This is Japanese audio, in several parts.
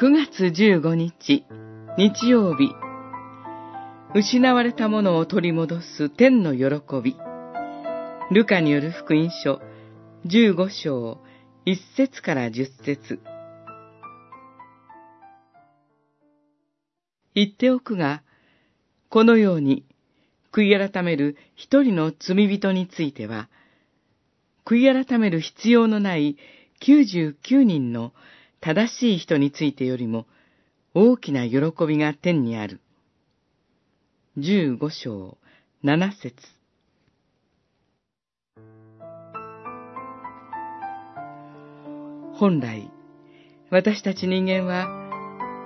9月15日、日曜日。失われたものを取り戻す天の喜び。ルカによる福音書15章1節から10節言っておくが、このように悔い改める一人の罪人については、悔い改める必要のない99人の正しい人についてよりも大きな喜びが天にある。十五章七節本来、私たち人間は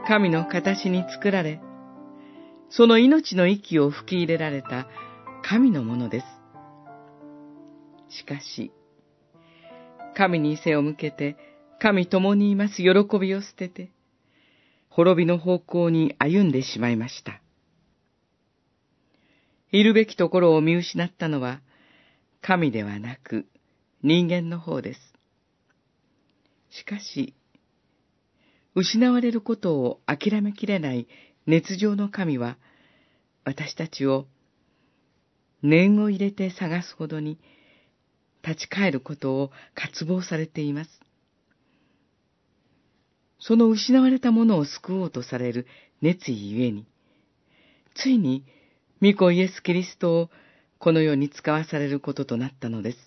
神の形に作られ、その命の息を吹き入れられた神のものです。しかし、神に背を向けて、神共にいます喜びを捨てて、滅びの方向に歩んでしまいました。いるべきところを見失ったのは、神ではなく人間の方です。しかし、失われることを諦めきれない熱情の神は、私たちを念を入れて探すほどに立ち返ることを渇望されています。その失われたものを救おうとされる熱意ゆえに、ついに、御子イエス・キリストをこの世に使わされることとなったのです。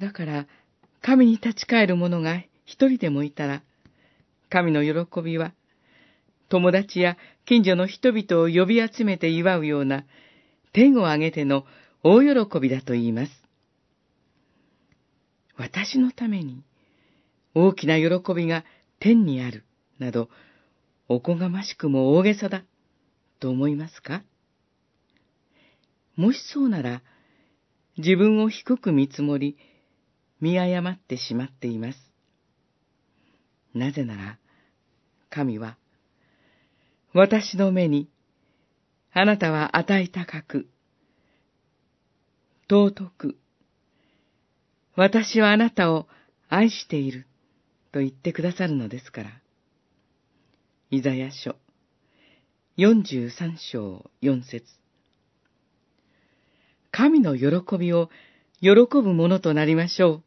だから、神に立ち返る者が一人でもいたら、神の喜びは、友達や近所の人々を呼び集めて祝うような、天を挙げての大喜びだと言います。私のために大きな喜びが天にある、など、おこがましくも大げさだ、と思いますか？もしそうなら、自分を低く見積もり、見誤ってしまっています。なぜなら、神は、私の目に、あなたは値高く、尊く、私はあなたを愛している、と言ってくださるのですから。イザヤ書、43章4節神の喜びを喜ぶものとなりましょう。